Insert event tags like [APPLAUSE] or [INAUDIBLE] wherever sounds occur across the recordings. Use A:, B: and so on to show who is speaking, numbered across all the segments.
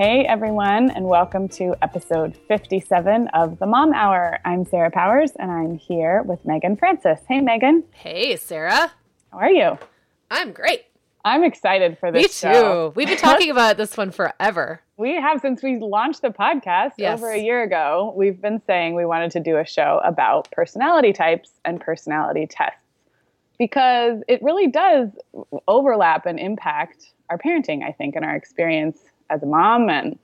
A: Hey, everyone, and welcome to episode 57 of the Mom Hour. I'm Sarah Powers, and I'm here with Meagan Francis. Hey, Meagan.
B: Hey, Sarah.
A: How are you?
B: I'm great.
A: I'm excited for this.
B: Me too.
A: Show.
B: We've been talking [LAUGHS] about this one forever.
A: We have since we launched the podcast
B: Yes.
A: over a year ago. We've been saying we wanted to do a show about personality types and personality tests because it really does overlap and impact our parenting, I think, and our experience as a mom and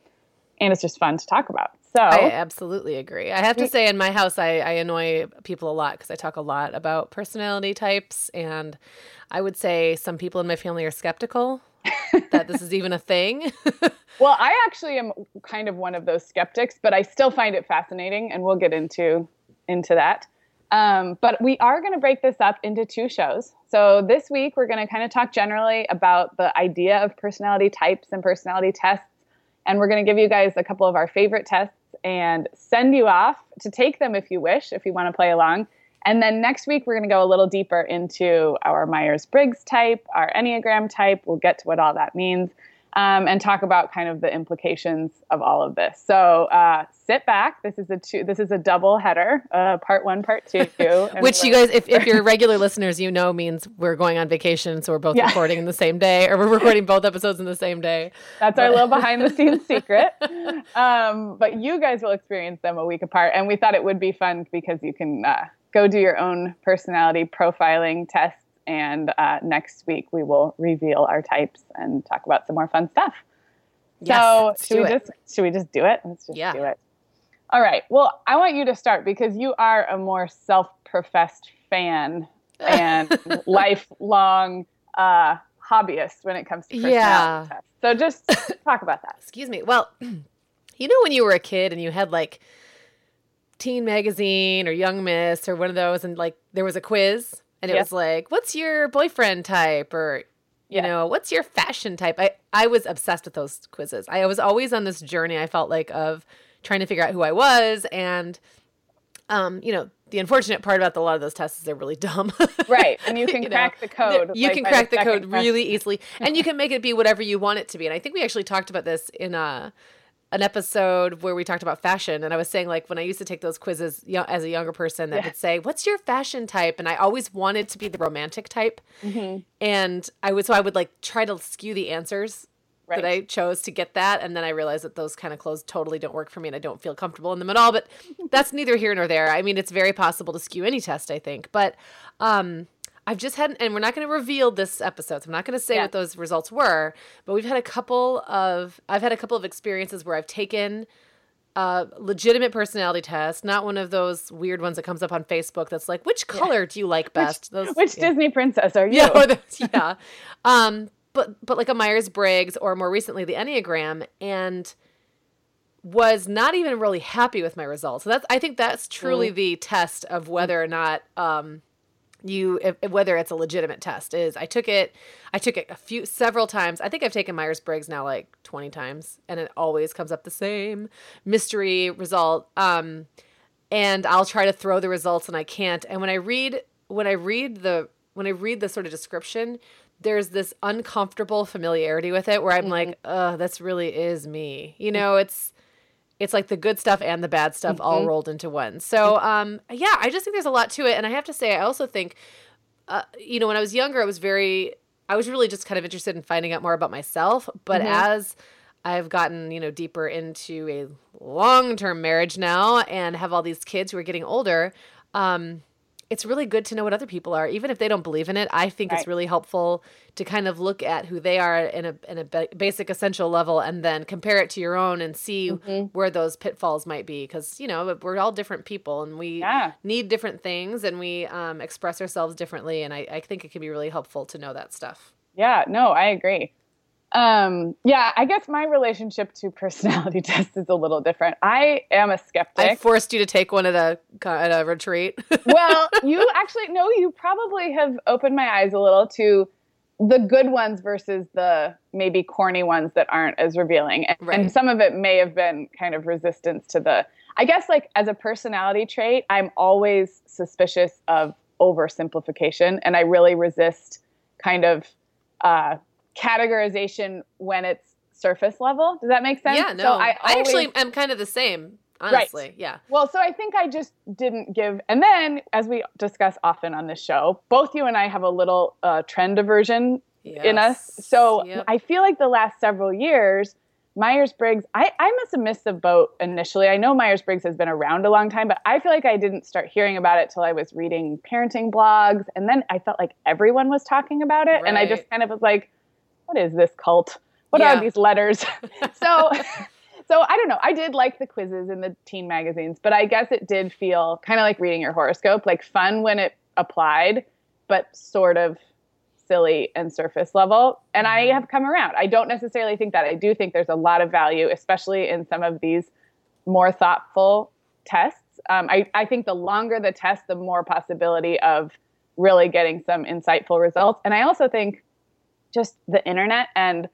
A: and it's just fun to talk about. So
B: I absolutely agree. I have to say, in my house, I, I annoy people a lot because I talk a lot about personality types. And I would say some people in my family are skeptical [LAUGHS] that this is even a thing. [LAUGHS]
A: Well, I actually am kind of one of those skeptics, but I still find it fascinating, and we'll get into into that. Um, but we are going to break this up into two shows. So this week we're going to kind of talk generally about the idea of personality types and personality tests, and we're going to give you guys a couple of our favorite tests and send you off to take them if you wish, if you want to play along. And then next week, we're going to go a little deeper into our Myers Briggs type, our Enneagram type. We'll get to what all that means um, and talk about kind of the implications of all of this. So uh, sit back. This is a two. This is a double header, uh, part one, part two. [LAUGHS]
B: Which you guys, if, if [LAUGHS] you're regular listeners, you know means we're going on vacation. So we're both
A: Yeah.
B: recording in the same day, or we're recording both episodes in the same day.
A: That's our little behind the scenes [LAUGHS] secret. Um, but you guys will experience them a week apart. And we thought it would be fun because you can uh, go do your own personality profiling tests. And uh, next week we will reveal our types and talk about some more fun stuff.
B: Yes,
A: so should we
B: it.
A: just should we just do it? Let's just
B: Yeah.
A: do it. All right. Well, I want you to start because you are a more self-professed fan [LAUGHS] and lifelong uh, hobbyist when it comes to personality
B: Yeah.
A: tests. So just [COUGHS] talk about that.
B: Excuse me. Well, [CLEARS THROAT] you know when you were a kid and you had like Teen Magazine or Young Miss or one of those, and like there was a quiz, and it
A: Yep.
B: was like, "What's your boyfriend type?" or you
A: Yeah.
B: know, "What's your fashion type?" I I was obsessed with those quizzes. I was always on this journey. I felt like of trying to figure out who I was, and um, you know, the unfortunate part about a lot of those tests is they're really dumb. [LAUGHS]
A: Right. And you can
B: You know,
A: crack the code.
B: you
A: like,
B: can crack the,
A: second
B: code
A: question.
B: really easily, and you can make it be whatever you want it to be. And I think we actually talked about this in a an episode where we talked about fashion, and I was saying like when I used to take those quizzes yo- as a younger person, that
A: Yeah.
B: would say, "What's your fashion type?" and I always wanted to be the romantic type,
A: Mm-hmm.
B: and I would so I would like try to skew the answers
A: Right.
B: that I chose to get that. And then I realized that those kind of clothes totally don't work for me and I don't feel comfortable in them at all. But [LAUGHS] that's neither here nor there. I mean, it's very possible to skew any test, I think. But um, I've just had, and we're not going to reveal this episode. So I'm not going to say
A: Yeah.
B: what those results were, but we've had a couple of, I've had a couple of experiences where I've taken a legitimate personality test, not one of those weird ones that comes up on Facebook that's like, which color do you like best? those,
A: Which
B: yeah.
A: Disney princess are you?
B: Yeah, those- [LAUGHS] yeah. Um, but but like a Myers Briggs or more recently the Enneagram, and was not even really happy with my results. So that's I think that's truly mm. the test of whether or not um, you if, whether it's a legitimate test is I took it I took it a few several times. I think I've taken Myers-Briggs now like 20 times and it always comes up the same mystery result. Um, and I'll try to throw the results and I can't. And when I read when I read the when I read the sort of description, there's this uncomfortable familiarity with it where I'm mm-hmm. like, "Uh, this really is me." You know, it's it's like the good stuff and the bad stuff mm-hmm. all rolled into one. So, um, yeah, I just think there's a lot to it, and I have to say, I also think, uh, you know, when I was younger, I was very, I was really just kind of interested in finding out more about myself. But mm-hmm. as I've gotten, you know, deeper into a long-term marriage now and have all these kids who are getting older, um, it's really good to know what other people are, even if they don't believe in it. I think right. it's really helpful to kind of look at who they are in a in a basic essential level, and then compare it to your own and see mm-hmm. where those pitfalls might be. Because you know we're all different people, and we yeah. need different things, and we um, express ourselves differently. And I, I think it can be really helpful to know that stuff.
A: Yeah, no, I agree. Um, yeah, I guess my relationship to personality [LAUGHS] tests is a little different. I am a skeptic.
B: I forced you to take one at a at a retreat. [LAUGHS]
A: well, you actually no, you probably have opened my eyes a little to the good ones versus the maybe corny ones that aren't as revealing. And, right. and some of it may have been kind of resistance to the I guess like as a personality trait, I'm always suspicious of oversimplification and I really resist kind of uh, categorization when it's surface level. Does that make sense?
B: Yeah, no. So I, always, I actually am kind of the same, honestly. Right. Yeah.
A: Well, so I think I just didn't give. And then, as we discuss often on this show, both you and I have a little uh, trend aversion yes. in us. So yep. I feel like the last several years, Myers Briggs, I, I must have missed the boat initially. I know Myers Briggs has been around a long time, but I feel like I didn't start hearing about it till I was reading parenting blogs. And then I felt like everyone was talking about it. Right. And I just kind of was like, what is this cult? What yeah. are these letters? [LAUGHS] [LAUGHS] so so I don't know. I did like the quizzes in the teen magazines, but I guess it did feel kind of like reading your horoscope, like fun when it applied, but sort of silly and surface level. And I mm-hmm. have come around. I don't necessarily think that. I do think there's a lot of value, especially in some of these more thoughtful tests. Um, I, I think the longer the test, the more possibility of really getting some insightful results. And I also think just the internet and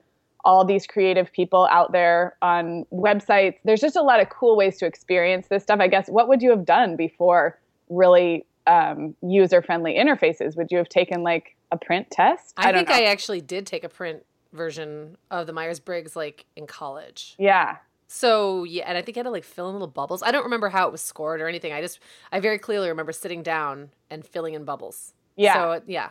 A: all these creative people out there on websites. There's just a lot of cool ways to experience this stuff. I guess what would you have done before really um, user friendly interfaces? Would you have taken like a print test?
B: I, I think know. I actually did take a print version of the Myers Briggs like in college.
A: Yeah.
B: So yeah, and I think I had to like fill in little bubbles. I don't remember how it was scored or anything. I just I very clearly remember sitting down and filling in bubbles.
A: Yeah.
B: So yeah.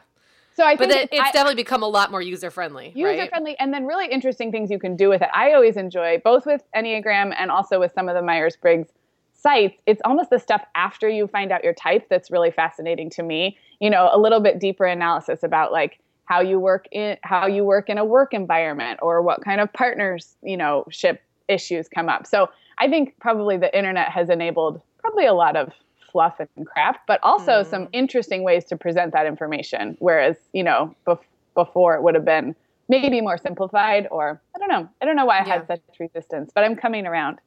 A: So I
B: but think it's, I, definitely become a lot more user friendly.
A: User
B: right?
A: friendly, and then really interesting things you can do with it. I always enjoy both with Enneagram and also with some of the Myers Briggs sites. It's almost the stuff after you find out your type that's really fascinating to me. You know, a little bit deeper analysis about like how you work in how you work in a work environment or what kind of partners you know ship issues come up. So I think probably the internet has enabled probably a lot of fluff and crap, but also mm. some interesting ways to present that information. Whereas, you know, bef- before it would have been maybe more simplified, or I don't know. I don't know why I yeah. had such resistance, but I'm coming around.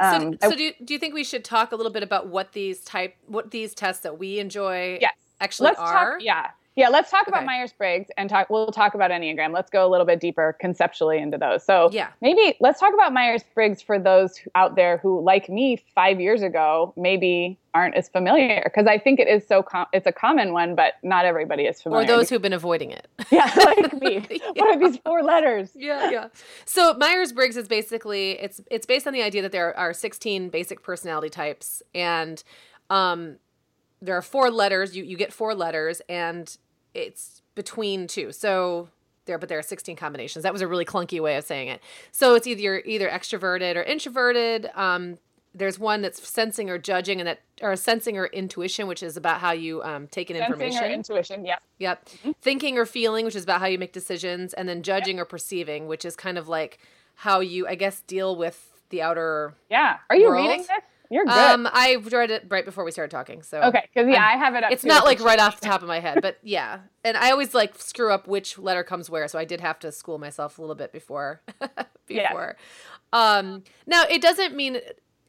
B: Um, so, so I, do you, do you think we should talk a little bit about what these type what these tests that we enjoy
A: yes.
B: actually Let's are?
A: Talk, yeah. Yeah, let's talk okay. about Myers Briggs and talk. We'll talk about Enneagram. Let's go a little bit deeper conceptually into those. So,
B: yeah,
A: maybe let's talk about Myers Briggs for those out there who, like me, five years ago, maybe aren't as familiar because I think it is so. Com- it's a common one, but not everybody is familiar.
B: Or those who've been avoiding it. [LAUGHS]
A: Yeah, like me. yeah. [LAUGHS] What are these four letters?
B: Yeah, yeah. So Myers Briggs is basically it's it's based on the idea that there are 16 basic personality types and. Um, there are four letters. You you get four letters, and it's between two. So there, but there are 16 combinations. That was a really clunky way of saying it. So it's either either extroverted or introverted. Um, there's one that's sensing or judging, and that or sensing or intuition, which is about how you um, take in
A: sensing
B: information.
A: Or intuition, yep.
B: Yep. Mm-hmm. Thinking or feeling, which is about how you make decisions, and then judging yep. or perceiving, which is kind of like how you, I guess, deal with the outer.
A: Yeah. Are you world. reading this? You're good.
B: Um, I read it right before we started talking. So
A: okay, because yeah,
B: I'm-
A: I have it up.
B: it's not like right off the top of my head, but yeah. And I always like screw up which letter comes where, so I did have to school myself a little bit before. [LAUGHS]
A: Yeah.
B: before. Um, now it doesn't mean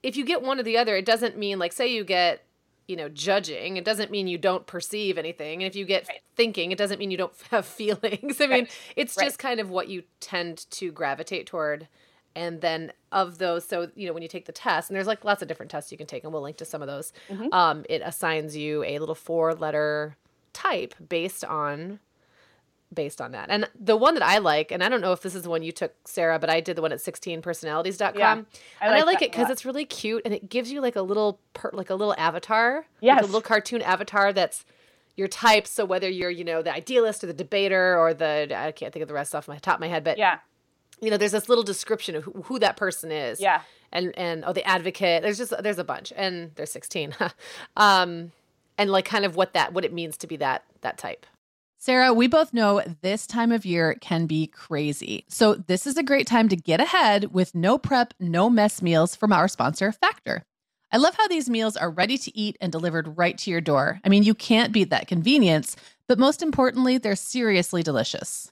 B: if you get one or the other, it doesn't mean like say you get you know judging it doesn't mean you don't perceive anything and if you get
A: Right.
B: thinking it doesn't mean you don't [LAUGHS] have feelings i mean
A: Right.
B: it's
A: Right.
B: just kind of what you tend to gravitate toward and then of those so you know when you take the test and there's like lots of different tests you can take and we'll link to some of those
A: Mhm.
B: um, it assigns you a little four letter type based on based on that. And the one that i like and i don't know if this is the one you took sarah but i did the one at 16personalities.com
A: Yeah,
B: and i like it because it's really cute and it gives you like a little per, like a little avatar like a little cartoon avatar that's your type. So whether you're you know the idealist or the debater or the i can't think of the rest off my top of my head but
A: yeah,
B: you know there's this little description of who, who that person is
A: yeah.
B: and and oh the advocate there's just there's a bunch and there's 16 [LAUGHS] um and like kind of what that what it means to be that that type
C: Sarah, we both know this time of year can be crazy. So, this is a great time to get ahead with no prep, no mess meals from our sponsor, Factor. I love how these meals are ready to eat and delivered right to your door. I mean, you can't beat that convenience, but most importantly, they're seriously delicious.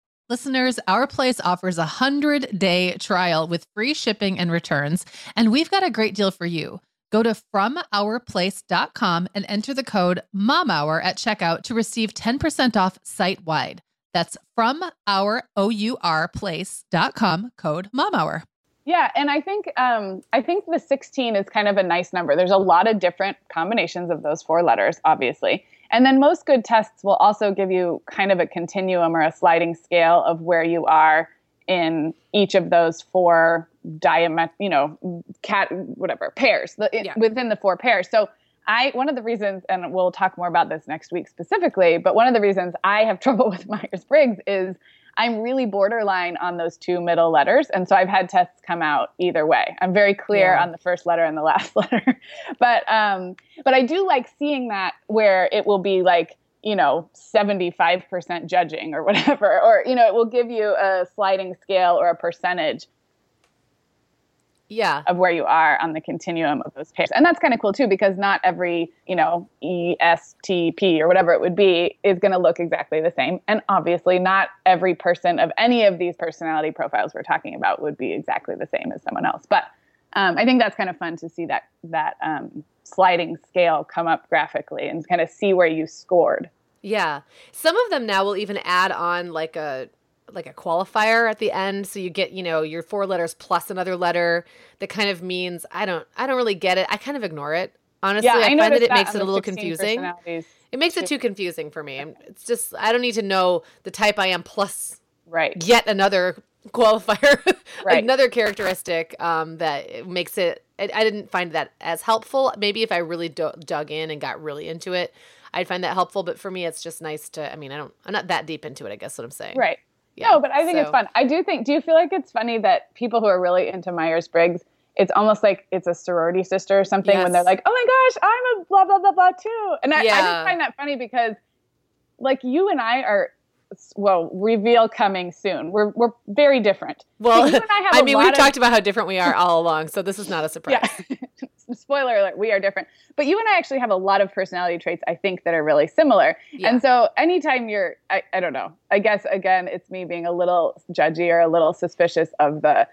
C: Listeners, Our Place offers a 100 day trial with free shipping and returns, and we've got a great deal for you. Go to FromOurPlace.com and enter the code MOMHOUR at checkout to receive 10% off site wide. That's from our code MOMHOUR.
A: Yeah, and I think um, I think the 16 is kind of a nice number. There's a lot of different combinations of those four letters, obviously. And then most good tests will also give you kind of a continuum or a sliding scale of where you are in each of those four diamet, you know, cat whatever pairs the,
B: Yeah.
A: within the four pairs. So I one of the reasons, and we'll talk more about this next week specifically, but one of the reasons I have [LAUGHS] trouble with Myers Briggs is I'm really borderline on those two middle letters. And so I've had tests come out either way. I'm very clear
B: Yeah.
A: on the first letter and the [LAUGHS] last letter. but um, but I do like seeing that where it will be like, you know, 75% judging or [LAUGHS] whatever, or, you know, it will give you a sliding scale or a percentage
B: Yeah.
A: of where you are on the continuum of those pairs. And that's kind of cool too, because not every, you know, ESTP or whatever it would be is going to look exactly the same. And obviously, not every person of any of these personality profiles we're talking about would be exactly the same as someone else. But um, I think that's kind of fun to see that that um, sliding scale come up graphically and kind of see where you scored.
B: Yeah. Some of them now will even add on like a like a qualifier at the end. So you get you know your four letters plus another letter that kind of means i don't i don't really get it. I kind of ignore it. Honestly
A: Yeah,
B: i,
A: I
B: find that it makes it a little confusing. it makes it too confusing for me. It's just i don't need to know the type i am plus
A: Right.
B: yet another [LAUGHS] qualifier
A: Right.
B: another characteristic um, that makes it I, I didn't find that as helpful. Maybe if i really do- dug in and got really into it i'd find that helpful. But for me it's just nice to i mean i don't i'm not that deep into it i guess what i'm saying.
A: Right.
B: Yeah,
A: no, but I think it's fun. I do think. Do you feel like it's funny that people who are really into Myers Briggs, it's almost like it's a sorority sister or something when they're like, "Oh my gosh, I'm a blah blah blah blah too," and I, I just find that funny because, like, you and I are, well, reveal coming soon. We're we're very different.
B: well
A: you and I have [LAUGHS]
B: i mean we've
A: of-
B: talked about how different we are all along so this is not a [LAUGHS] surprise
A: Yeah. [LAUGHS] Spoiler alert, we are different. But you and I actually have a lot of personality traits, I think, that are really similar.
B: Yeah.
A: And so anytime you're, I, I don't know, I guess, again, it's me being a little judgy or a little suspicious of the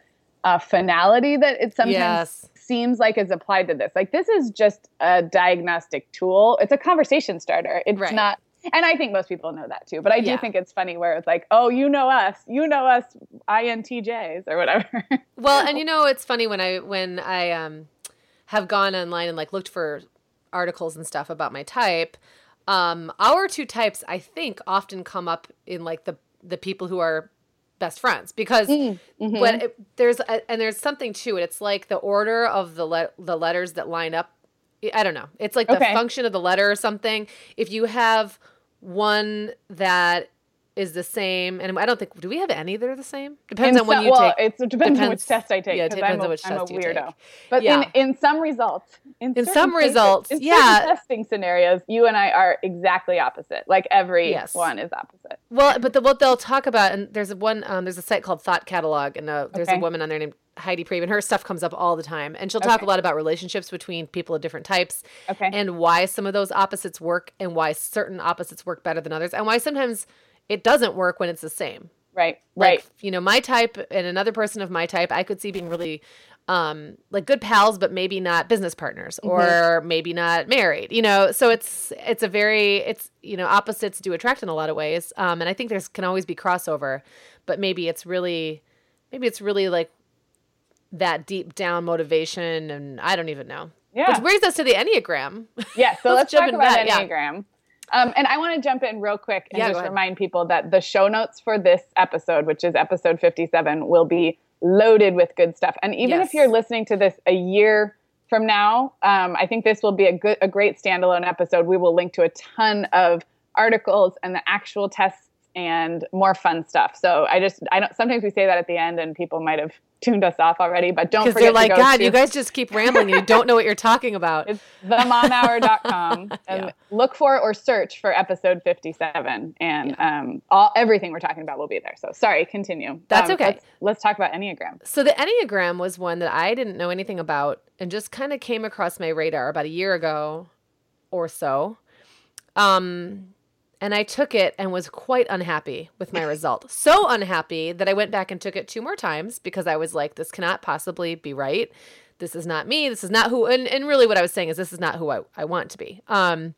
A: uh, finality that it sometimes
B: yes
A: seems like is applied to this. Like, this is just a diagnostic tool, it's a conversation starter. It's
B: Right.
A: not. And I think most people know that too. But I do
B: Yeah.
A: think it's funny where it's like, oh, you know us, you know us, INTJs or whatever. [LAUGHS]
B: Well, and you know, it's funny when I when I um have gone online and like looked for articles and stuff about my type. Um, our two types, I think, often come up in like the the people who are best friends because
A: Mhm.
B: when it, there's a, and there's something to it. It's like the order of the le- the letters that line up. I don't know. It's like the function of the letter or something. If you have one that is the same, and I don't think do we have any that are the same? Depends
A: In
B: on when
A: some-
B: you
A: well,
B: take.
A: it depends, on which test I take.
B: yeah, it depends
A: I'm a,
B: on which
A: I'm a
B: test you
A: weirdo.
B: take.
A: But
B: Yeah.
A: in, in some results, in,
B: In some
A: cases,
B: results,
A: in
B: yeah.
A: testing scenarios, you and I are exactly opposite. Like every
B: Yes.
A: one is opposite.
B: Well, but the, what they'll talk about, and there's a one, um, there's a site called Thought Catalog, and uh, there's
A: Okay.
B: a woman on there named Heidi Priebe, and her stuff comes up all the time, and she'll talk a lot about relationships between people of different types,
A: Okay.
B: and why some of those opposites work, and why certain opposites work better than others, and why sometimes it doesn't work when it's the same.
A: right.
B: Like,
A: Right.
B: you know, my type and another person of my type, I could see being really um like good pals but maybe not business partners
A: Mm-hmm.
B: or maybe not married you know so it's it's a very it's you know opposites do attract in a lot of ways um and i think there's can always be crossover but maybe it's really maybe it's really like that deep down motivation and i don't even know
A: Yeah.
B: which brings us to the enneagram
A: Yeah. So [LAUGHS]
B: Let's
A: let's,
B: jump
A: about
B: that, yeah.
A: Um, and I want to jump in real quick and
B: Yeah,
A: just remind people that the show notes for this episode, which is episode 57, will be loaded with good stuff. And even
B: Yes.
A: if you're listening to this a year from now, um, I think this will be a good, a great standalone episode. We will link to a ton of articles and the actual tests and more fun stuff. So I just, I don't. Sometimes we say that at the end, and people might have [LAUGHS] tuned us off already. But don't
B: because
A: forget
B: they're like god
A: to,
B: you guys just keep rambling you don't know what you're talking about
A: it's themomhour.com [LAUGHS] and
B: Yeah.
A: look for or search for episode 57 and um, all everything we're talking about will be there so sorry continue
B: That's
A: Um,
B: okay.
A: let's, let's talk about enneagram
B: So the Enneagram was one that I didn't know anything about and just kind of came across my radar about a year ago or so. Um and I took it and was quite unhappy with my result. So unhappy that I went back and took it two more times because I was like this cannot possibly be right. This is not me. This is not who and, and really what I was saying is this is not who I, I want to be. Um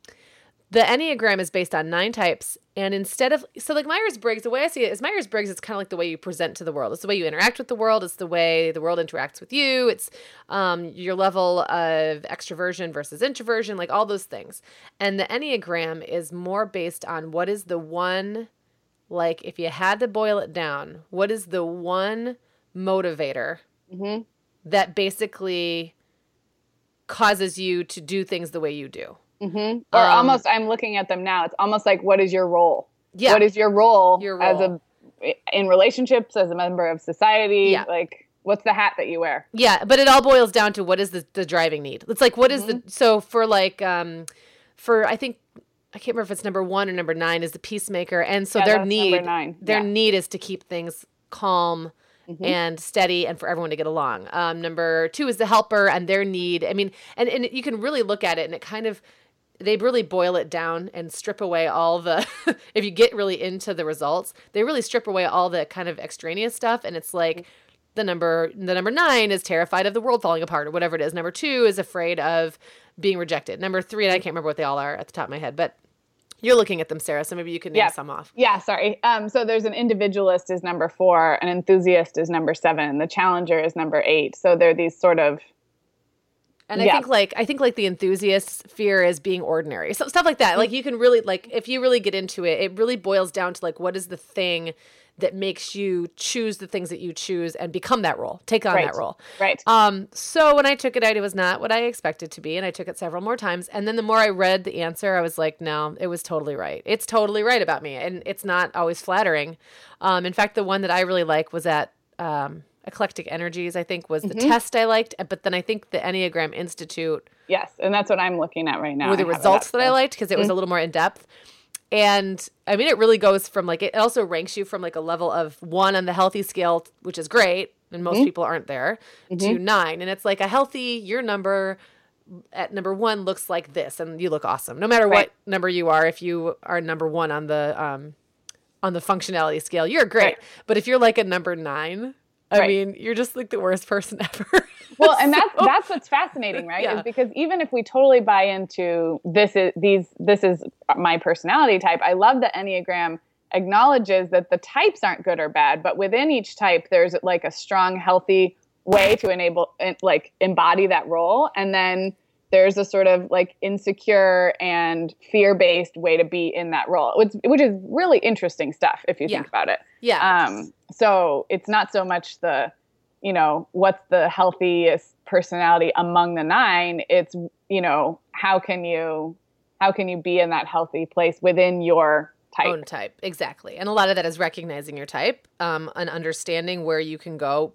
B: the Enneagram is based on nine types. And instead of, so like Myers Briggs, the way I see it is Myers Briggs, it's kind of like the way you present to the world. It's the way you interact with the world. It's the way the world interacts with you. It's um, your level of extroversion versus introversion, like all those things. And the Enneagram is more based on what is the one, like if you had to boil it down, what is the one motivator
A: Mhm.
B: that basically causes you to do things the way you do?
A: Mhm. or
B: Um,
A: almost i'm looking at them now it's almost like what is your role
B: Yeah.
A: what is your role,
B: Your
A: as a in relationships as a member of society
B: Yeah.
A: like what's the hat that you wear
B: Yeah, but it all boils down to what is the, the driving need. It's like what is the so for like um for I think I can't remember if it's number one or number nine is the peacemaker, and so
A: Yeah,
B: their need
A: nine.
B: their
A: Yeah.
B: need is to keep things calm and steady and for everyone to get along. Um, number two is the helper and their need. I mean, and and you can really look at it and it kind of they really boil it down and strip away all the [LAUGHS] if you get really into the results they really strip away all the kind of extraneous stuff and it's like the number the number nine is terrified of the world falling apart or whatever it is number two is afraid of being rejected number three and i can't remember what they all are at the top of my head but You're looking at them, Sarah, so maybe you can name
A: Yeah.
B: some off.
A: Yeah, sorry. Um, so there's an individualist is number four, an enthusiast is number seven, the challenger is number eight. So they're these sort of
B: And I
A: Yeah.
B: think like I think like the enthusiast's fear is being ordinary. So stuff like that. Like you can really like if you really get into it, it really boils down to like what is the thing that makes you choose the things that you choose and become that role. Take on
A: Right.
B: that role.
A: right.
B: Um, so when I took it out, it was not what I expected to be, and I took it several more times. And then the more I read the answer, I was like, no, it was totally right. It's totally right about me, and it's not always flattering. Um, in fact, the one that I really like was at um, Eclectic Energies. I think was the
A: Mm-hmm.
B: test I liked, but then I think the Enneagram Institute
A: yes, and that's what I'm looking at right now.
B: were the
A: I
B: results that I liked because it was
A: Mm.
B: a little more in depth. And I mean, it really goes from like it also ranks you from like a level of one on the healthy scale, which is great, and most
A: Mm-hmm.
B: people aren't there, to nine. And it's like a healthy, your number at number one looks like this, and you look awesome, no matter
A: Right.
B: what number you are. If you are number one on the um, on the functionality scale, you're great.
A: Right.
B: But if you're like a number nine, I
A: Right.
B: mean, you're just like the worst person [LAUGHS] ever.
A: well and that's that's what's fascinating right
B: Yeah.
A: is because even if we totally buy into this is these this is my personality type i love that enneagram acknowledges that the types aren't good or bad but within each type there's like a strong healthy way to enable en- like embody that role and then there's a sort of like insecure and fear-based way to be in that role which, which is really interesting stuff if you
B: Yeah.
A: think about it
B: yeah.
A: um, so it's not so much the, you know, what's the healthiest personality among the nine. It's, you know, how can you, how can you be in that healthy place within your type?
B: own type exactly and a lot of that is recognizing your type um and understanding where you can go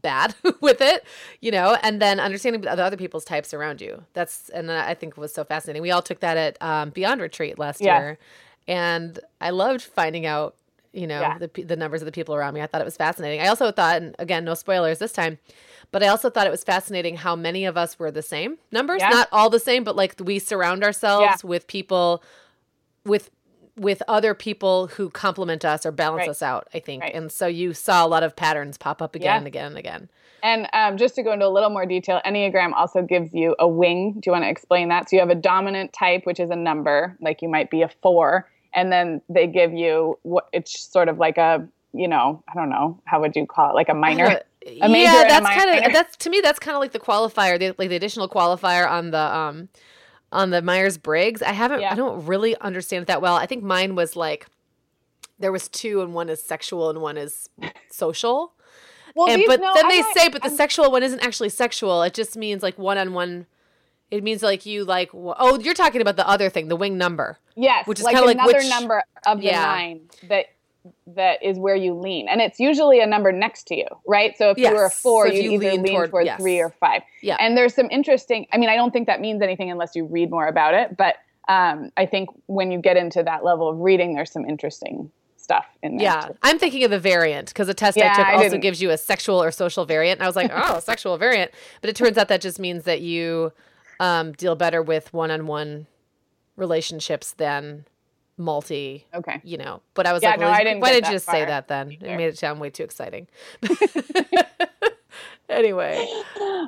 B: bad [LAUGHS] with it you know and then understanding the other people's types around you. That's and i think was so fascinating. We all took that at um, beyond retreat last year and i loved finding out you know
A: Yeah.
B: the, the numbers of the people around me. I thought it was fascinating. I also thought and again no spoilers this time but i also thought it was fascinating how many of us were the same numbers.
A: Yeah.
B: not all the same but like we surround ourselves with people with with other people who complement us or balance
A: Right.
B: us out i think
A: Right.
B: and so you saw a lot of patterns pop up again
A: Yeah.
B: and again and again
A: And um, just to go into a little more detail, Enneagram also gives you a wing. Do you want to explain that? So you have a dominant type, which is a number, like you might be a four, and then they give you what it's sort of like a, you know, I don't know, how would you call it, like a minor? A major
B: yeah that's kind of that's to me that's kind of like the qualifier the, like the additional qualifier on the um on the myers-briggs i haven't
A: Yeah.
B: i don't really understand it that well. I think mine was like there was two and one is sexual and one is social.
A: Well,
B: and
A: these-
B: but
A: no,
B: then
A: I'm
B: they say but the
A: I'm-
B: sexual one isn't actually sexual. It just means like one-on-one it means like you like oh you're talking about the other thing the wing number.
A: Yes,
B: Which is
A: like
B: kinda like
A: another
B: which-
A: number of the
B: Yeah.
A: nine that that is where you lean, and it's usually a number next to you, right? So if you were a four,
B: so
A: you
B: you
A: either
B: lean
A: lean,
B: toward-
A: toward,
B: yes.
A: three or five.
B: Yeah.
A: And there's some interesting. I mean, I don't think that means anything unless you read more about it, but um, I think when you get into that level of reading, there's some interesting stuff in there.
B: Yeah,
A: too.
B: I'm thinking of the variant because the test
A: Yeah,
B: I took
A: I
B: also
A: didn't-
B: gives you a sexual or social variant. And I was like, oh, sexual variant. But it turns out that just means that you um, deal better with one on one relationships than multi,
A: Okay.
B: you know. But I was
A: Yeah,
B: like,
A: no,
B: well,
A: I didn't
B: why did you just say that then? It made it sound way too exciting. [LAUGHS] [LAUGHS] anyway,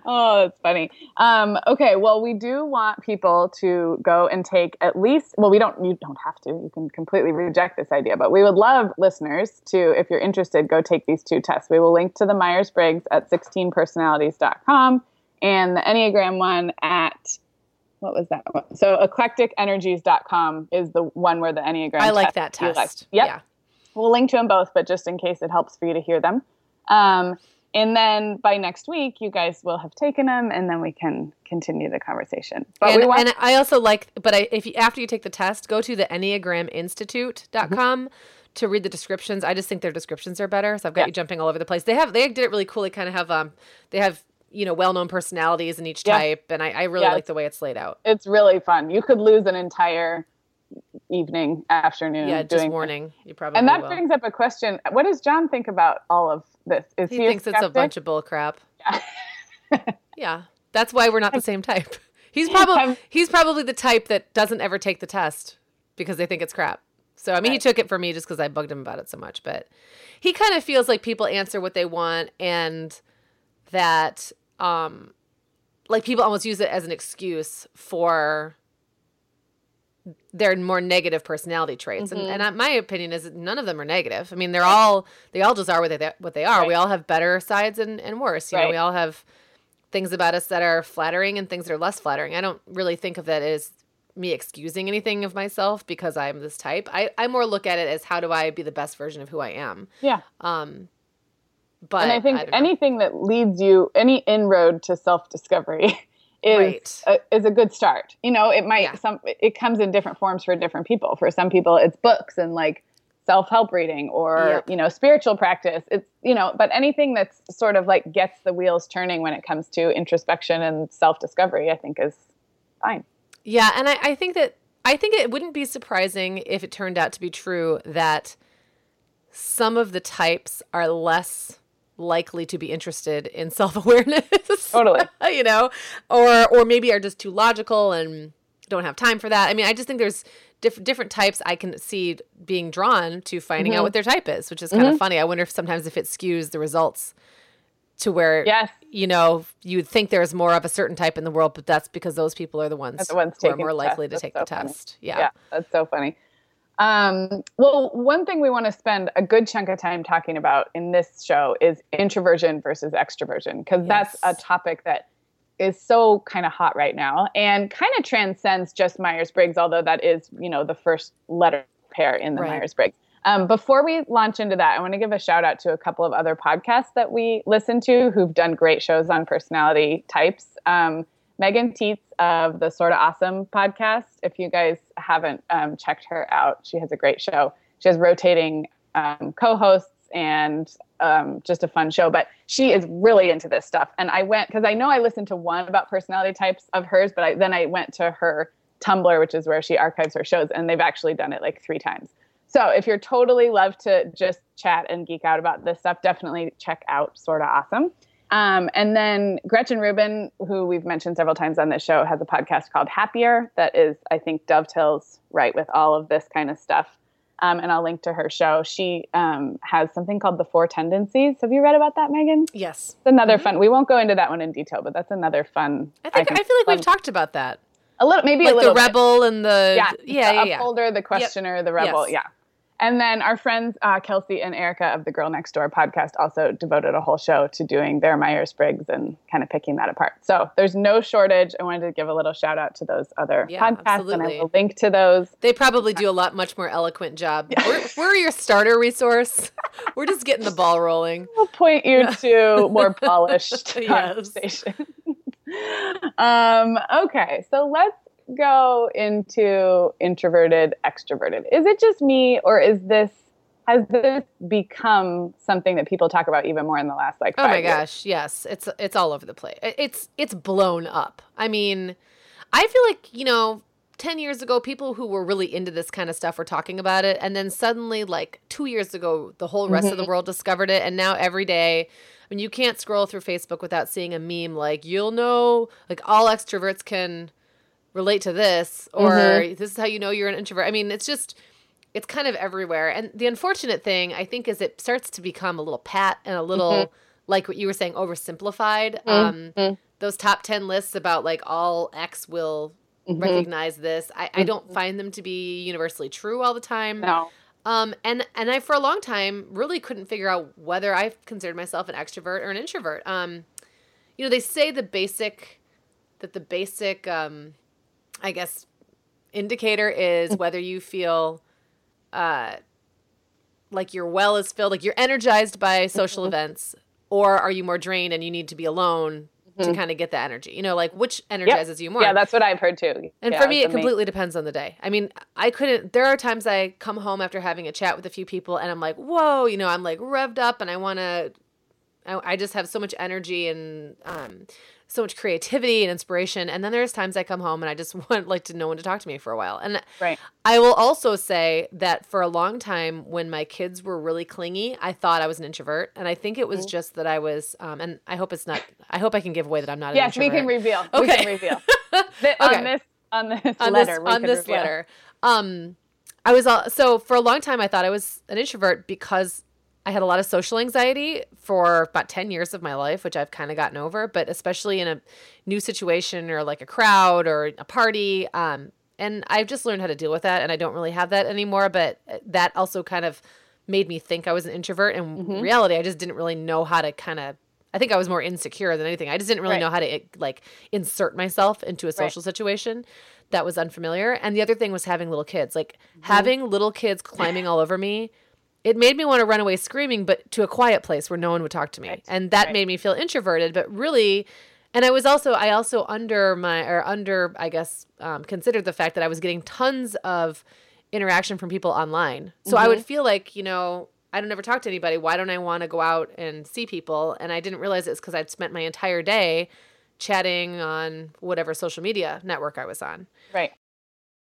A: oh, that's funny. Um, okay, well, we do want people to go and take at least. Well, we don't. You don't have to. You can completely reject this idea, but we would love listeners to, if you're interested, go take these two tests. We will link to the Myers Briggs at 16personalities.com and the Enneagram one at. What was that one? So eclecticenergies.com is the one where the Enneagram.
B: I like that test.
A: Yep.
B: Yeah.
A: We'll link to them both, but just in case it helps for you to hear them. Um, and then by next week, you guys will have taken them, and then we can continue the conversation. But
B: and,
A: we want,
B: and I also like, but I, if you, after you take the test, go to the enneagraminstitute.com to read the descriptions. I just think their descriptions are better. So I've got
A: Yeah.
B: you jumping all over the place. They have, they did it really cool. They kind of have, um, they have, you know, well-known personalities in each
A: Yeah.
B: type. And I, I really
A: Yeah,
B: like the way it's laid out.
A: it's really fun. You could lose an entire evening, afternoon
B: Yeah, just morning. You probably
A: And that
B: will.
A: brings up a question. What does John think about all of this? Is
B: he
A: he,
B: thinks it's a bunch of bull crap. [LAUGHS] yeah. That's why we're not the same type. He's probably he's probably the type that doesn't ever take the test because they think it's crap. So I mean, he took it for me just because I bugged him about it so much. But he kind of feels like people answer what they want, and that um, like people almost use it as an excuse for they're more negative personality traits.
A: Mhm.
B: and, and my opinion is that none of them are negative. I mean they're all they all just are what they what they are. We all have better sides and, and worse. You know we all have things about us that are flattering and things that are less flattering. I don't really think of that as me excusing anything of myself because i'm this type. I, I more look at it as how do i be the best version of who i am?
A: Yeah.
B: um but
A: and I think
B: know.
A: anything that leads you, any inroad to self discovery [LAUGHS] is
B: Right.
A: a, is a good start. You know, it might
B: Yeah.
A: some it comes in different forms for different people. For some people, it's books and like self help reading or
B: Yep.
A: you know spiritual practice. It's you know, but anything that's sort of like gets the wheels turning when it comes to introspection and self discovery, I think is fine.
B: Yeah, and I, I think that I think it wouldn't be surprising if it turned out to be true that some of the types are less likely to be interested in self-awareness.
A: Totally. [LAUGHS]
B: you know, or or maybe are just too logical and don't have time for that. I mean, I just think there's diff- different types I can see being drawn to finding out
A: Mhm.
B: what their type is, which is kind of funny. I wonder if sometimes if it skews the results to where
A: Yes.
B: you know, you would think there's more of a certain type in the world, but that's because those people are the ones,
A: the ones
B: who are more likely
A: test.
B: to take
A: That's
B: the
A: funny.
B: test. Yeah.
A: Yeah, that's so funny. Um, well, one thing we want to spend a good chunk of time talking about in this show is introversion versus extroversion, because that's a topic that is so kind of hot right now and kind of transcends just Myers Briggs, although that is, you know, the first letter pair in the
B: Right.
A: Myers Briggs. Um, before we launch into that, I want to give a shout out to a couple of other podcasts that we listen to who've done great shows on personality types. Um, Megan Tietz of the Sorta Awesome podcast. If you guys haven't um, checked her out, she has a great show. She has rotating um, co-hosts and um, just a fun show. But she is really into this stuff. And I went because I know I listened to one about personality types of hers, but I, then I went to her Tumblr, which is where she archives her shows, and they've actually done it like three times. So if you're totally love to just chat and geek out about this stuff, definitely check out Sorta Awesome. Um, and then Gretchen Rubin, who we've mentioned several times on this show, has a podcast called Happier that is, I think, dovetails right with all of this kind of stuff. Um, and I'll link to her show. She um, has something called The Four Tendencies. Have you read about that, Meagan?
B: Yes.
A: It's another fun. We won't go into that one in detail, but that's another fun.
B: I think I, feel like
A: fun-
B: we've talked about that.
A: a little, maybe a little
B: the
A: bit.
B: rebel and the
A: yeah,
B: yeah,
A: the
B: yeah, yeah.
A: upholder, the questioner, the rebel,
B: Yes.
A: yeah. And then our friends uh, Kelsey and Erica of the Girl Next Door podcast also devoted a whole show to doing their Myers Briggs and kind of picking that apart. So there's no shortage. I wanted to give a little shout out to those other
B: Yeah,
A: podcasts, and. I will link to those.
B: They probably do a lot much more eloquent job. We're, we're your starter resource. We're just getting the ball rolling. [LAUGHS]
A: I'll point you to more polished [LAUGHS]
B: Yes.
A: conversation. [LAUGHS] um, okay, so let's go into introverted, extroverted. Is it just me, or is this has this become something that people talk about even more in the last like?
B: Oh my
A: years?
B: gosh, yes, it's it's all over the place. It's it's blown up. I mean, I feel like you know, ten years ago, people who were really into this kind of stuff were talking about it, and then suddenly, like two years ago, the whole rest of the mm-hmm. world discovered it, and now every day. I mean, you can't scroll through Facebook without seeing a meme like you'll know, like all extroverts can relate to this, or this is how you know you're an introvert. I mean, it's just it's kind of everywhere. And the unfortunate thing, I think, is it starts to become a little pat and a little like what you were saying, oversimplified. Um, those top ten lists about like all X will recognize this. I, I don't find them to be universally true all the time.
A: No.
B: Um, and and I for a long time really couldn't figure out whether I considered myself an extrovert or an introvert. Um, you know, they say the basic that the basic um, I guess indicator is whether you feel uh, like your well is filled, like you're energized by social events, or are you more drained and you need to be alone to kind of get the energy? You know, like which energizes you more?
A: Yeah, that's what I've heard too.
B: And
A: Yeah,
B: for me, it
A: amazing.
B: completely depends on the day. I mean, I couldn't. There are times I come home after having a chat with a few people, and I'm like, "Whoa!" You know, I'm like revved up, and I want to. I, I just have so much energy and um, so much creativity and inspiration. And then there's times I come home and I just [LAUGHS] want like to no one to talk to me for a while. And
A: Right.
B: I will also say that for a long time, when my kids were really clingy, I thought I was an introvert, and I think it
A: Mm-hmm.
B: was just that I was. Um, and I hope it's not. I hope I can give away that I'm not. An
A: Yes, we can reveal. We
B: Okay.
A: can reveal. [LAUGHS]
B: Okay.
A: On this on this
B: on
A: letter.
B: this
A: we
B: on this
A: reveal.
B: letter. Um, I was all, so for a long time I thought I was an introvert because I had a lot of social anxiety for about ten years of my life, which I've kind of gotten over. But especially in a new situation or like a crowd or a party, um, and I've just learned how to deal with that, and I don't really have that anymore. But uh, that also kind of made me think I was an introvert. And
A: Mm-hmm.
B: reality, I just didn't really know how to kind of. I think I was more insecure than anything. I just didn't really
A: Right.
B: know how to like insert myself into a social situation that was unfamiliar. And the other thing was having little kids. Like
A: Mm-hmm.
B: having little kids climbing [LAUGHS] all over me. It made me want to run away screaming, but to a quiet place where no one would talk to me.
A: Right.
B: And that
A: Right.
B: made me feel introverted, but really and I was also I also under my or under I guess um, considered the fact that I was getting tons of interaction from people online. So I would feel like you know I don't ever talk to anybody. Why don't I want to go out and see people? And I didn't realize it's because I'd spent my entire day chatting on whatever social media network I was on.
A: Right.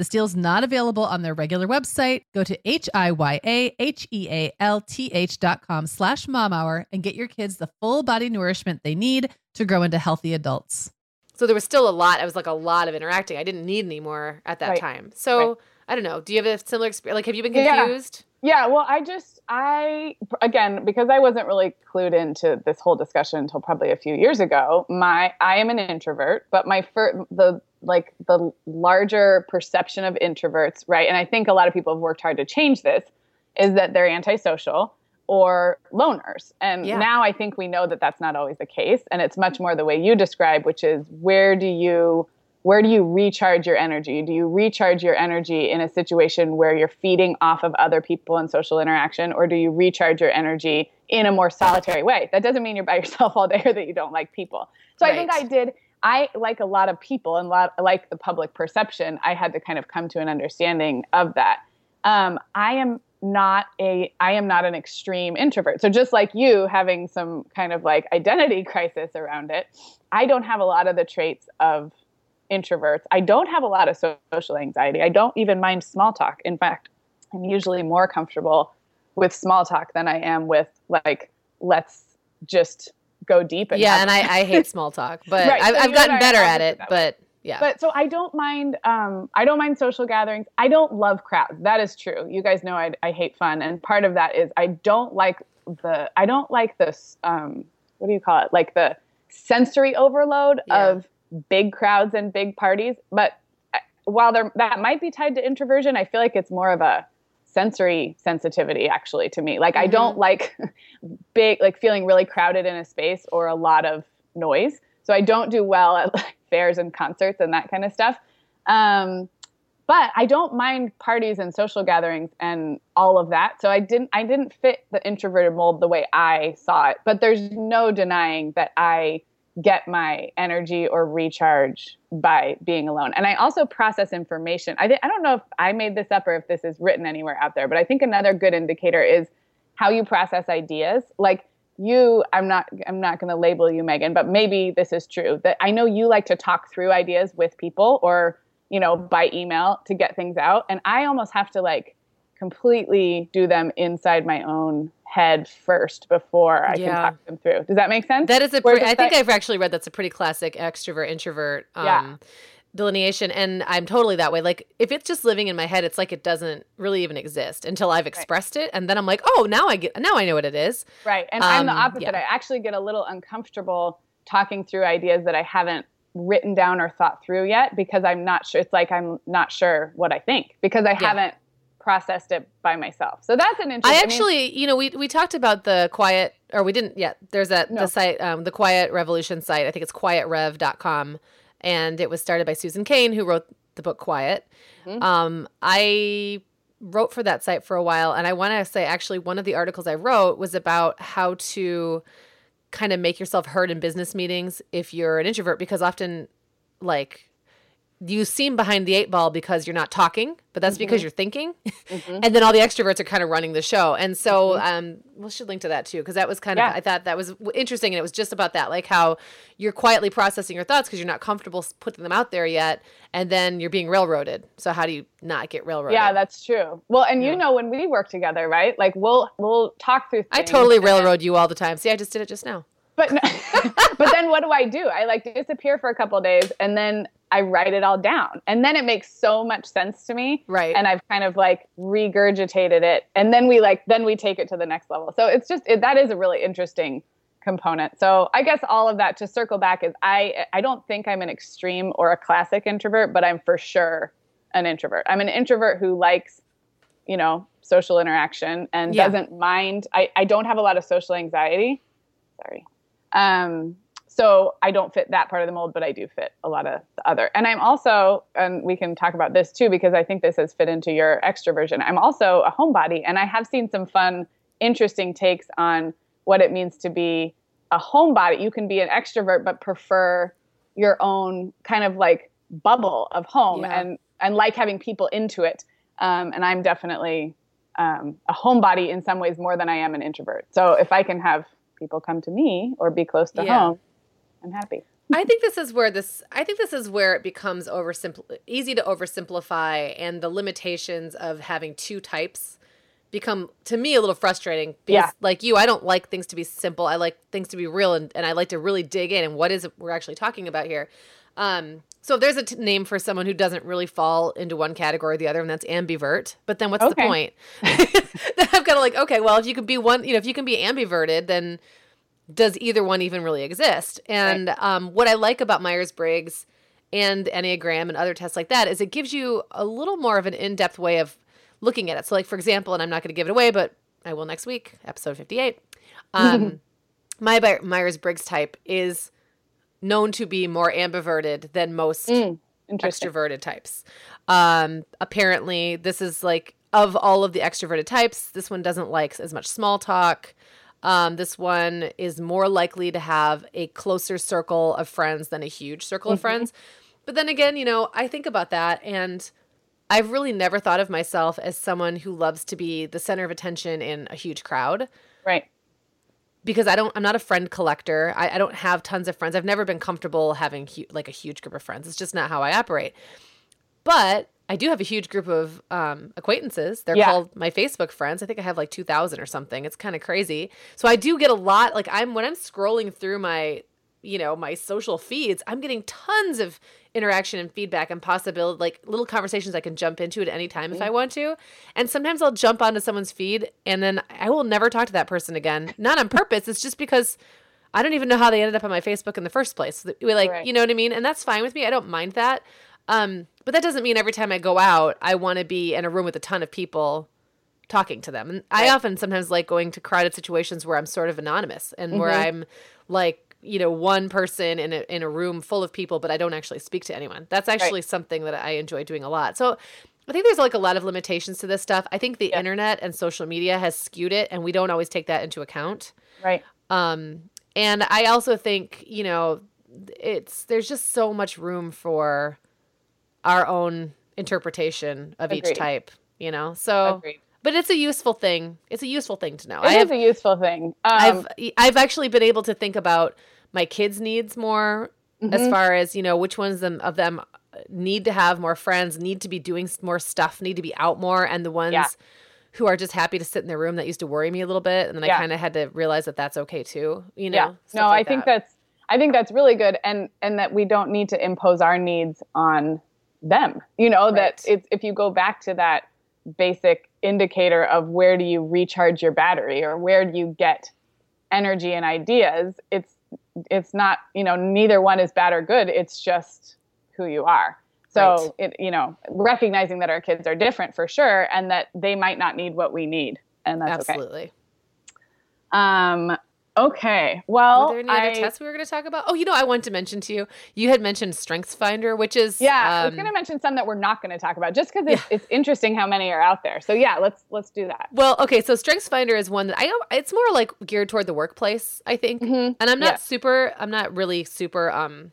C: This deal's not available on their regular website. Go to H-I-Y-A-H-E-A-L-T-H dot com slash momhour and get your kids the full body nourishment they need to grow into healthy adults.
B: So there was still a lot. I was like a lot of interacting. I didn't need any more at that
A: Right.
B: time. So
A: Right.
B: I don't know. Do you have a similar experience? Like, have you been
A: Yeah.
B: confused?
A: Yeah, well, I just, I, again, because I wasn't really clued into this whole discussion until probably a few years ago, my, I am an introvert, but my first, the, like the larger perception of introverts, right? And I think a lot of people have worked hard to change this, is that they're antisocial or loners. And
B: Yeah.
A: now I think we know that that's not always the case. And it's much more the way you describe, which is where do you, where do you recharge your energy? Do you recharge your energy in a situation where you're feeding off of other people and social interaction, or do you recharge your energy in a more solitary way? That doesn't mean you're by [LAUGHS] yourself all day or that you don't like people. So I think I did. I like a lot of people and lot, like the public perception. I had to kind of come to an understanding of that. Um, I am not a I am not an extreme introvert. So just like you having some kind of like identity [LAUGHS] crisis around it, I don't have a lot of the traits of introverts. I don't have a lot of social anxiety. I don't even mind small talk. In fact, I'm usually more comfortable with small talk than I am with like let's just go deep and
B: Yeah,
A: have-
B: and I, I hate small talk, [LAUGHS] but
A: Right,
B: I've,
A: so
B: I've gotten
A: and I are
B: better at it. But yeah,
A: but so I don't mind. Um, I don't mind social gatherings. I don't love crowds. That is true. You guys know I, I hate fun, and part of that is I don't like the. I don't like this. Um, what do you call it? Like the sensory overload
B: Yeah.
A: of big crowds and big parties. But uh, while there that might be tied to introversion, I feel like it's more of a sensory sensitivity actually to me. Like I don't like [LAUGHS] big like feeling really crowded in a space or a lot of noise. So I don't do well at like fairs and concerts and that kind of stuff. Um, but I don't mind parties and social gatherings and all of that. So I didn't I didn't fit the introverted mold the way I saw it. But there's no denying that I get my energy or recharge by being alone. And I also process information. I, th- I don't know if I made this up or if this is written anywhere out there, but I think another good indicator is how you process ideas. Like you, I'm not I'm not going to label you Megan, but maybe this is true. That I know you like to talk through ideas with people or, you know, by email to get things out, and I almost have to like completely do them inside my own head first before I yeah. can talk them through. Does that make sense?
B: That is a pretty, I think I've actually read that's a pretty classic extrovert introvert um, yeah. delineation and I'm totally that way. Like if it's just living in my head, it's like it doesn't really even exist until I've expressed right. it and then I'm like, "Oh, now I get now I know what it is."
A: Right. And um, I'm the um, opposite. Yeah. I actually get a little uncomfortable talking through ideas that I haven't written down or thought through yet because I'm not sure it's like I'm not sure what I think because I haven't processed it by myself. So that's an interesting.
B: I actually, I mean, you know, we we talked about the quiet, or we didn't yet. There's that no. the site, um, the Quiet Revolution site. I think it's quietrev.com, and it was started by Susan Cain, who wrote the book Quiet. Mm-hmm. Um, I wrote for that site for a while, and I want to say actually one of the articles I wrote was about how to kind of make yourself heard in business meetings if you're an introvert, because often, like you seem behind the eight ball because you're not talking, but that's mm-hmm. because you're thinking. Mm-hmm. and then all the extroverts are kind of running the show. And so mm-hmm. um, we should link to that too, because that was kind yeah. of, I thought that was interesting. And it was just about that, like how you're quietly processing your thoughts because you're not comfortable putting them out there yet. And then you're being railroaded. So how do you not get railroaded?
A: Yeah, that's true. Well, and yeah. you know, when we work together, right? Like we'll, we'll talk through
B: I totally railroad you all the time. See, I just did it just now.
A: But, no, [LAUGHS] but then what do I do? I like disappear for a couple days and then I write it all down. And then it makes so much sense to me.
B: Right.
A: And I've kind of like regurgitated it. And then we like, then we take it to the next level. So it's just, it, that is a really interesting component. So I guess all of that to circle back is I, I don't think I'm an extreme or a classic introvert, but I'm for sure an introvert. I'm an introvert who likes, you know, social interaction and yeah. doesn't mind. I, I don't have a lot of social anxiety. Sorry. Um, so I don't fit that part of the mold, but I do fit a lot of the other. And I'm also, and we can talk about this too, because I think this has fit into your extroversion. I'm also a homebody, and I have seen some fun, interesting takes on what it means to be a homebody. You can be an extrovert, but prefer your own kind of like bubble of home yeah. and and like having people into it. Um, and I'm definitely um, a homebody in some ways more than I am an introvert. So if I can have people come to me or be close to yeah. home I'm happy. [LAUGHS]
B: I think this is where this I think this is where it becomes oversimple easy to oversimplify and the limitations of having two types become to me a little frustrating because yeah. like you I don't like things to be simple. I like things to be real and, and I like to really dig in and what is it we're actually talking about here. Um so there's a t- name for someone who doesn't really fall into one category or the other, and that's ambivert. But then what's okay. the point? [LAUGHS] then I'm kind of like, okay, well, if you can be one, you know, if you can be ambiverted, then does either one even really exist? And right. um, what I like about Myers Briggs and Enneagram and other tests like that is it gives you a little more of an in depth way of looking at it. So, like, for example, and I'm not going to give it away, but I will next week, episode 58. Um, [LAUGHS] my Myers Briggs type is known to be more ambiverted than most mm, extroverted types. Um, apparently, this is like of all of the extroverted types, this one doesn't like as much small talk. Um, this one is more likely to have a closer circle of friends than a huge circle mm-hmm. of friends. But then again, you know, I think about that and I've really never thought of myself as someone who loves to be the center of attention in a huge crowd.
A: Right.
B: Because I don't, I'm not a friend collector. I, I don't have tons of friends. I've never been comfortable having hu- like a huge group of friends. It's just not how I operate. But I do have a huge group of um, acquaintances. They're yeah. called my Facebook friends. I think I have like 2,000 or something. It's kind of crazy. So I do get a lot. Like I'm when I'm scrolling through my, you know, my social feeds, I'm getting tons of interaction and feedback and possibility, like little conversations I can jump into at any time if I want to. And sometimes I'll jump onto someone's feed and then I will never talk to that person again. [LAUGHS] Not on purpose. It's just because I don't even know how they ended up on my Facebook in the first place. We like, right. you know what I mean? And that's fine with me. I don't mind that. Um, but that doesn't mean every time I go out, I want to be in a room with a ton of people talking to them. And right. I often sometimes like going to crowded situations where I'm sort of anonymous and mm-hmm. where I'm like you know one person in a in a room full of people but I don't actually speak to anyone. That's actually right. something that I enjoy doing a lot. So I think there's like a lot of limitations to this stuff. I think the yeah. internet and social media has skewed it and we don't always take that into account.
A: Right.
B: Um and I also think, you know, it's there's just so much room for our own interpretation of Agreed. each type, you know. So Agreed but it's a useful thing. It's a useful thing to know.
A: It I is have, a useful thing.
B: Um, I've I've actually been able to think about my kids' needs more mm-hmm. as far as you know which ones them, of them need to have more friends, need to be doing more stuff, need to be out more, and the ones. Yeah. Who are just happy to sit in their room that used to worry me a little bit, and then yeah. I kind of had to realize that that's okay too. You know, yeah.
A: no, like I think that. that's I think that's really good, and and that we don't need to impose our needs on them. You know right. that it's if you go back to that basic indicator of where do you recharge your battery or where do you get energy and ideas it's it's not you know neither one is bad or good it's just who you are so right. it you know recognizing that our kids are different for sure and that they might not need what we need and that's
B: absolutely
A: okay. um Okay. Well,
B: were there any I, other tests we were going to talk about? Oh, you know, I wanted to mention to you. You had mentioned Strengths Finder, which is
A: yeah. Um, I was um, going to mention some that we're not going to talk about, just because it's, yeah. it's interesting how many are out there. So yeah, let's let's do that.
B: Well, okay. So Strengths Finder is one that I it's more like geared toward the workplace, I think. Mm-hmm. And I'm not yeah. super. I'm not really super. um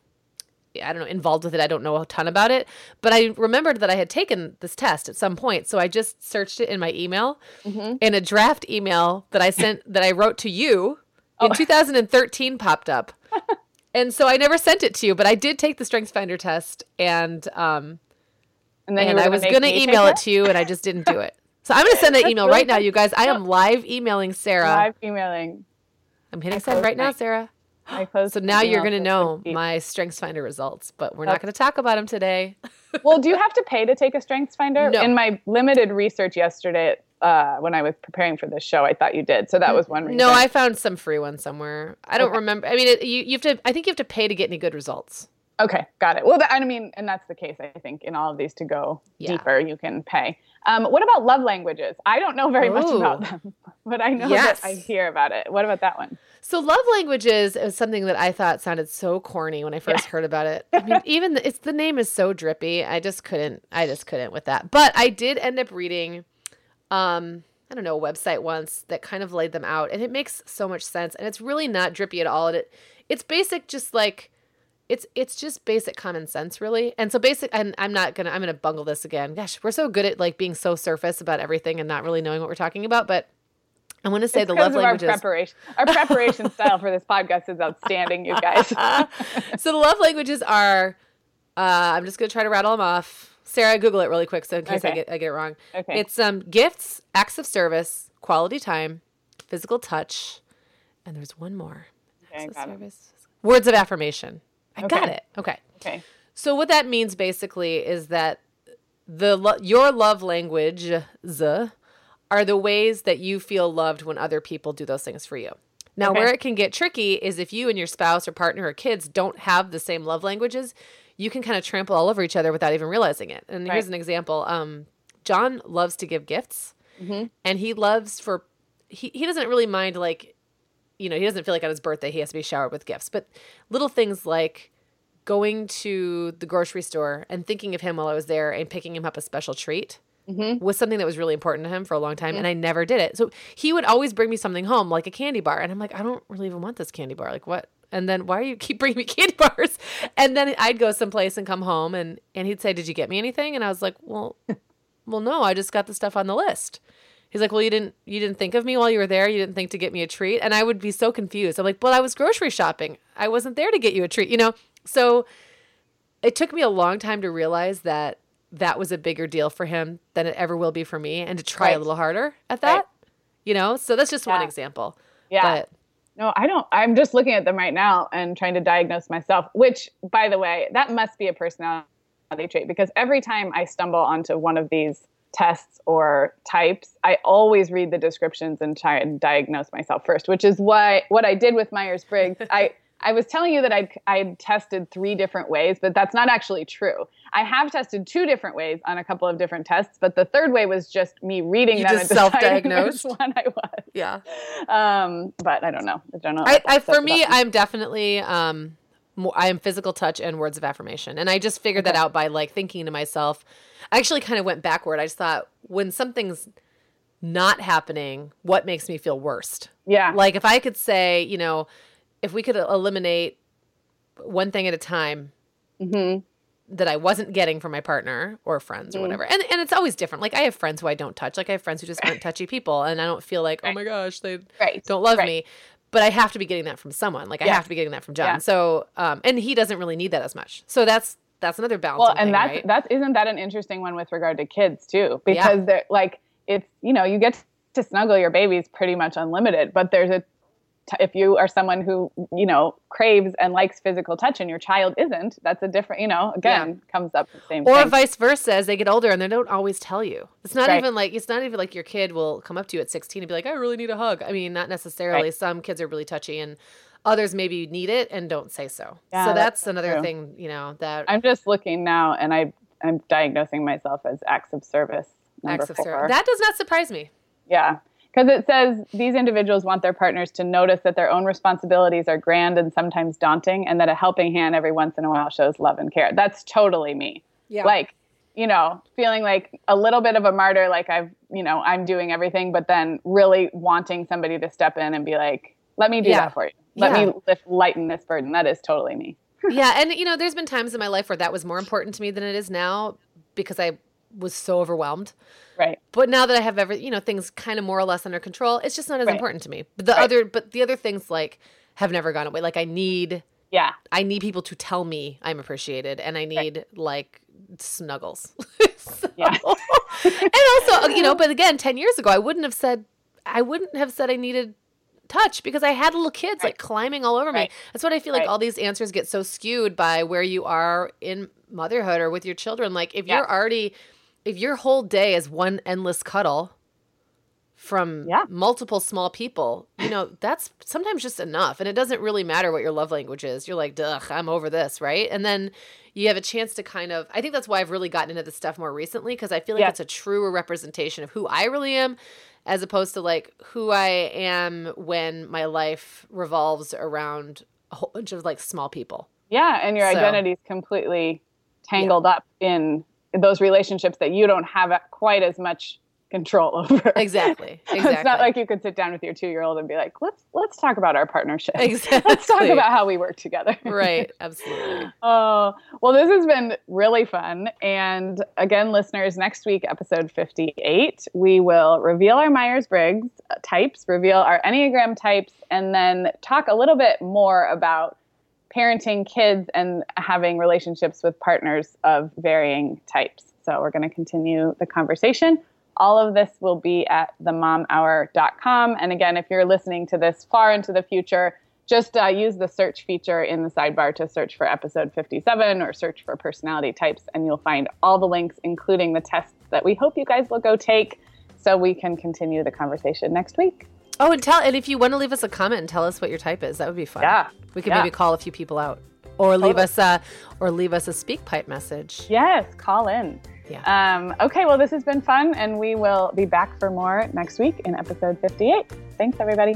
B: I don't know, involved with it. I don't know a ton about it, but I remembered that I had taken this test at some point. So I just searched it in my email mm-hmm. in a draft email that I sent that I wrote to you in 2013 popped up. [LAUGHS] and so I never sent it to you, but I did take the Strengths Finder test and um and, then and I was going to email it? to you and I just didn't do it. So I'm going to send that email really right now, you guys. I am live emailing Sarah.
A: Live emailing.
B: I'm hitting send right now, Sarah. so now you're going to know my Strengths Finder results, but we're That's... not going to talk about them today.
A: well, do you [LAUGHS] have to pay to take a Strengths Finder?
B: No.
A: In my limited research yesterday, uh, when I was preparing for this show. I thought you did, so that was one reason.
B: No, I found some free ones somewhere. I don't okay. remember. I mean, it, you you have to. I think you have to pay to get any good results.
A: Okay, got it. Well, I mean, and that's the case. I think in all of these to go yeah. deeper, you can pay. Um, what about love languages? I don't know very Ooh. much about them, [LAUGHS] but I know yes. that I hear about it. What about that one?
B: So, love languages is something that I thought sounded so corny when I first yeah. heard about it. [LAUGHS] I mean, even the, it's the name is so drippy. I just couldn't. I just couldn't with that. But I did end up reading um I don't know, a website once that kind of laid them out and it makes so much sense and it's really not drippy at all. It it's basic just like it's it's just basic common sense really. And so basic and I'm not gonna I'm gonna bungle this again. Gosh, we're so good at like being so surface about everything and not really knowing what we're talking about, but I want to say
A: it's
B: the love languages.
A: Our preparation, our preparation [LAUGHS] style for this podcast is outstanding, you guys. [LAUGHS]
B: so the love languages are. Uh, I'm just gonna try to rattle them off. Sarah, Google it really quick so in case okay. I get I get it wrong. Okay. It's um gifts, acts of service, quality time, physical touch, and there's one more. Okay, acts of service. It. Words of affirmation. I okay. got it. Okay.
A: Okay.
B: So what that means basically is that the lo- your love language are the ways that you feel loved when other people do those things for you. Now, okay. where it can get tricky is if you and your spouse or partner or kids don't have the same love languages, you can kind of trample all over each other without even realizing it. And right. here's an example. Um, John loves to give gifts, mm-hmm. and he loves for he he doesn't really mind like, you know, he doesn't feel like on his birthday he has to be showered with gifts, but little things like going to the grocery store and thinking of him while I was there and picking him up a special treat. Mm-hmm. was something that was really important to him for a long time, mm-hmm. and I never did it. So he would always bring me something home, like a candy bar, and I'm like, I don't really even want this candy bar. Like, what? And then why are you keep [LAUGHS] bringing me candy bars? And then i'd go someplace and come home and and he'd say did you get me anything? And i was like well [LAUGHS] well no i just got the stuff on the list. He's like well you didn't you didn't think of me while you were there. You didn't think to get me a treat. And i would be so confused. I'm like well i was grocery shopping. I wasn't there to get you a treat you know? So it took me a long time to realize that that was a bigger deal for him than it ever will be for me and to try right. a little harder at that right. you know? So that's just yeah. one example.
A: Yeah. But no, I don't. I'm just looking at them right now and trying to diagnose myself, which, by the way, that must be a personality trait because every time I stumble onto one of these tests or types, I always read the descriptions and try and diagnose myself first, which is why what I did with Myers Briggs. I [LAUGHS] I was telling you that I'd, I'd tested three different ways, but that's not actually true. I have tested two different ways on a couple of different tests, but the third way was just me reading
B: You
A: them
B: just
A: and [LAUGHS]
B: self-diagnosed?
A: which one I was.
B: Yeah.
A: Um, but I don't know. I don't know.
B: I, I for me, I'm definitely um, more, I am physical touch and words of affirmation, and I just figured that out by like thinking to myself. I actually kind of went backward. I just thought when something's not happening, what makes me feel worst?
A: yeah.
B: Like if I could say, you know, if we could eliminate one thing at a time
A: hmm
B: that I wasn't getting from my partner or friends or
A: Mhm.
B: whatever. And and it's always different. Like I have friends who I don't touch. Like I have friends who just aren't [LAUGHS] touchy people and I don't feel like, "Oh my gosh, they
A: Right.
B: don't love
A: Right.
B: me." But I have to be getting that from someone. Like I have to be getting that from John.
A: Yeah.
B: So um and he doesn't really need that as much. So that's that's another balance.
A: Well, and
B: thing,
A: that's
B: right?
A: that's isn't that an interesting one with regard to kids too?
B: Yeah.
A: Because they're like it's you know you get to snuggle your babies pretty much unlimited, but there's a t- if you are someone who you know craves and likes physical touch and your child isn't, that's a different you know again comes up the same thing.
B: or
A: thing.
B: vice versa as they get older and they don't always tell you it's not
A: Right.
B: even like it's not even like your kid will come up to you at 16 and be like i really need a hug i mean not necessarily
A: Right.
B: some kids are really touchy and others maybe need it and don't say so
A: Yeah,
B: so
A: that's
B: that's, another
A: true.
B: thing you know that
A: I'm just looking now, and I I'm diagnosing myself as acts of service
B: acts of service that does not surprise me
A: Yeah. Because it says these individuals want their partners to notice that their own responsibilities are grand and sometimes daunting, and that a helping hand every once in a while shows love and care. That's totally me.
B: yeah
A: Like, you know, feeling like a little bit of a martyr, like I've, you know, I'm doing everything, but then really wanting somebody to step in and be like, let me do
B: Yeah.
A: that for you. Let
B: Yeah.
A: me lift, lighten this burden. That is totally me. [LAUGHS]
B: yeah and you know there's been times in my life where that was more important to me than it is now because i was so overwhelmed
A: Right.
B: but now that i have every you know things kind of more or less under control it's just not as
A: Right.
B: important to me but the
A: Right.
B: other but the other things like have never gone away like i need
A: Yeah.
B: I need people to tell me I'm appreciated, and I need like snuggles. [LAUGHS] So-
A: Yeah. [LAUGHS]
B: and also, uh, you know, but again, ten years ago, I wouldn't have said I wouldn't have said I needed touch because I had little kids like climbing all over me. That's what I feel like. All these answers get so skewed by where you are in motherhood or with your children. Like if
A: Yeah.
B: you're already, if your whole day is one endless cuddle from
A: Yeah.
B: multiple small people, you know, [LAUGHS] that's sometimes just enough. And it doesn't really matter what your love language is. You're like, duh, I'm over this, right? And then you have a chance to kind of, I think that's why I've really gotten into this stuff more recently because I feel like
A: Yeah.
B: it's a truer representation of who I really am as opposed to like who I am when my life revolves around a whole bunch of like small people.
A: Yeah. And your
B: So-
A: identity is completely tangled up in those relationships that you don't have quite as much control [LAUGHS] over.
B: Exactly. [LAUGHS]
A: it's not like you could sit down with your two year old and be like, let's let's talk about our partnership.
B: Exactly. [LAUGHS]
A: let's talk about how we work together.
B: right. Absolutely.
A: Oh, well, this has been really fun. And again, listeners, next week, episode 58, we will reveal our Myers Briggs types, reveal our Enneagram types, and then talk a little bit more about parenting kids and having relationships with partners of varying types. So we're going to continue the conversation. All of this will be at themomhour.com. And again, if you're listening to this far into the future, just uh, use the search feature in the sidebar to search for episode 57 or search for personality types, and you'll find all the links, including the tests that we hope you guys will go take so we can continue the conversation next week.
B: Oh, and tell and if you want to leave us a comment and tell us what your type is, that would be fun.
A: Yeah.
B: We could
A: Yeah.
B: maybe call a few people out. Or leave
A: Totally.
B: us a or leave us a speak pipe message.
A: Yes, call in.
B: Yeah.
A: Um, okay, well, this has been fun, and we will be back for more next week in episode 58. Thanks, everybody.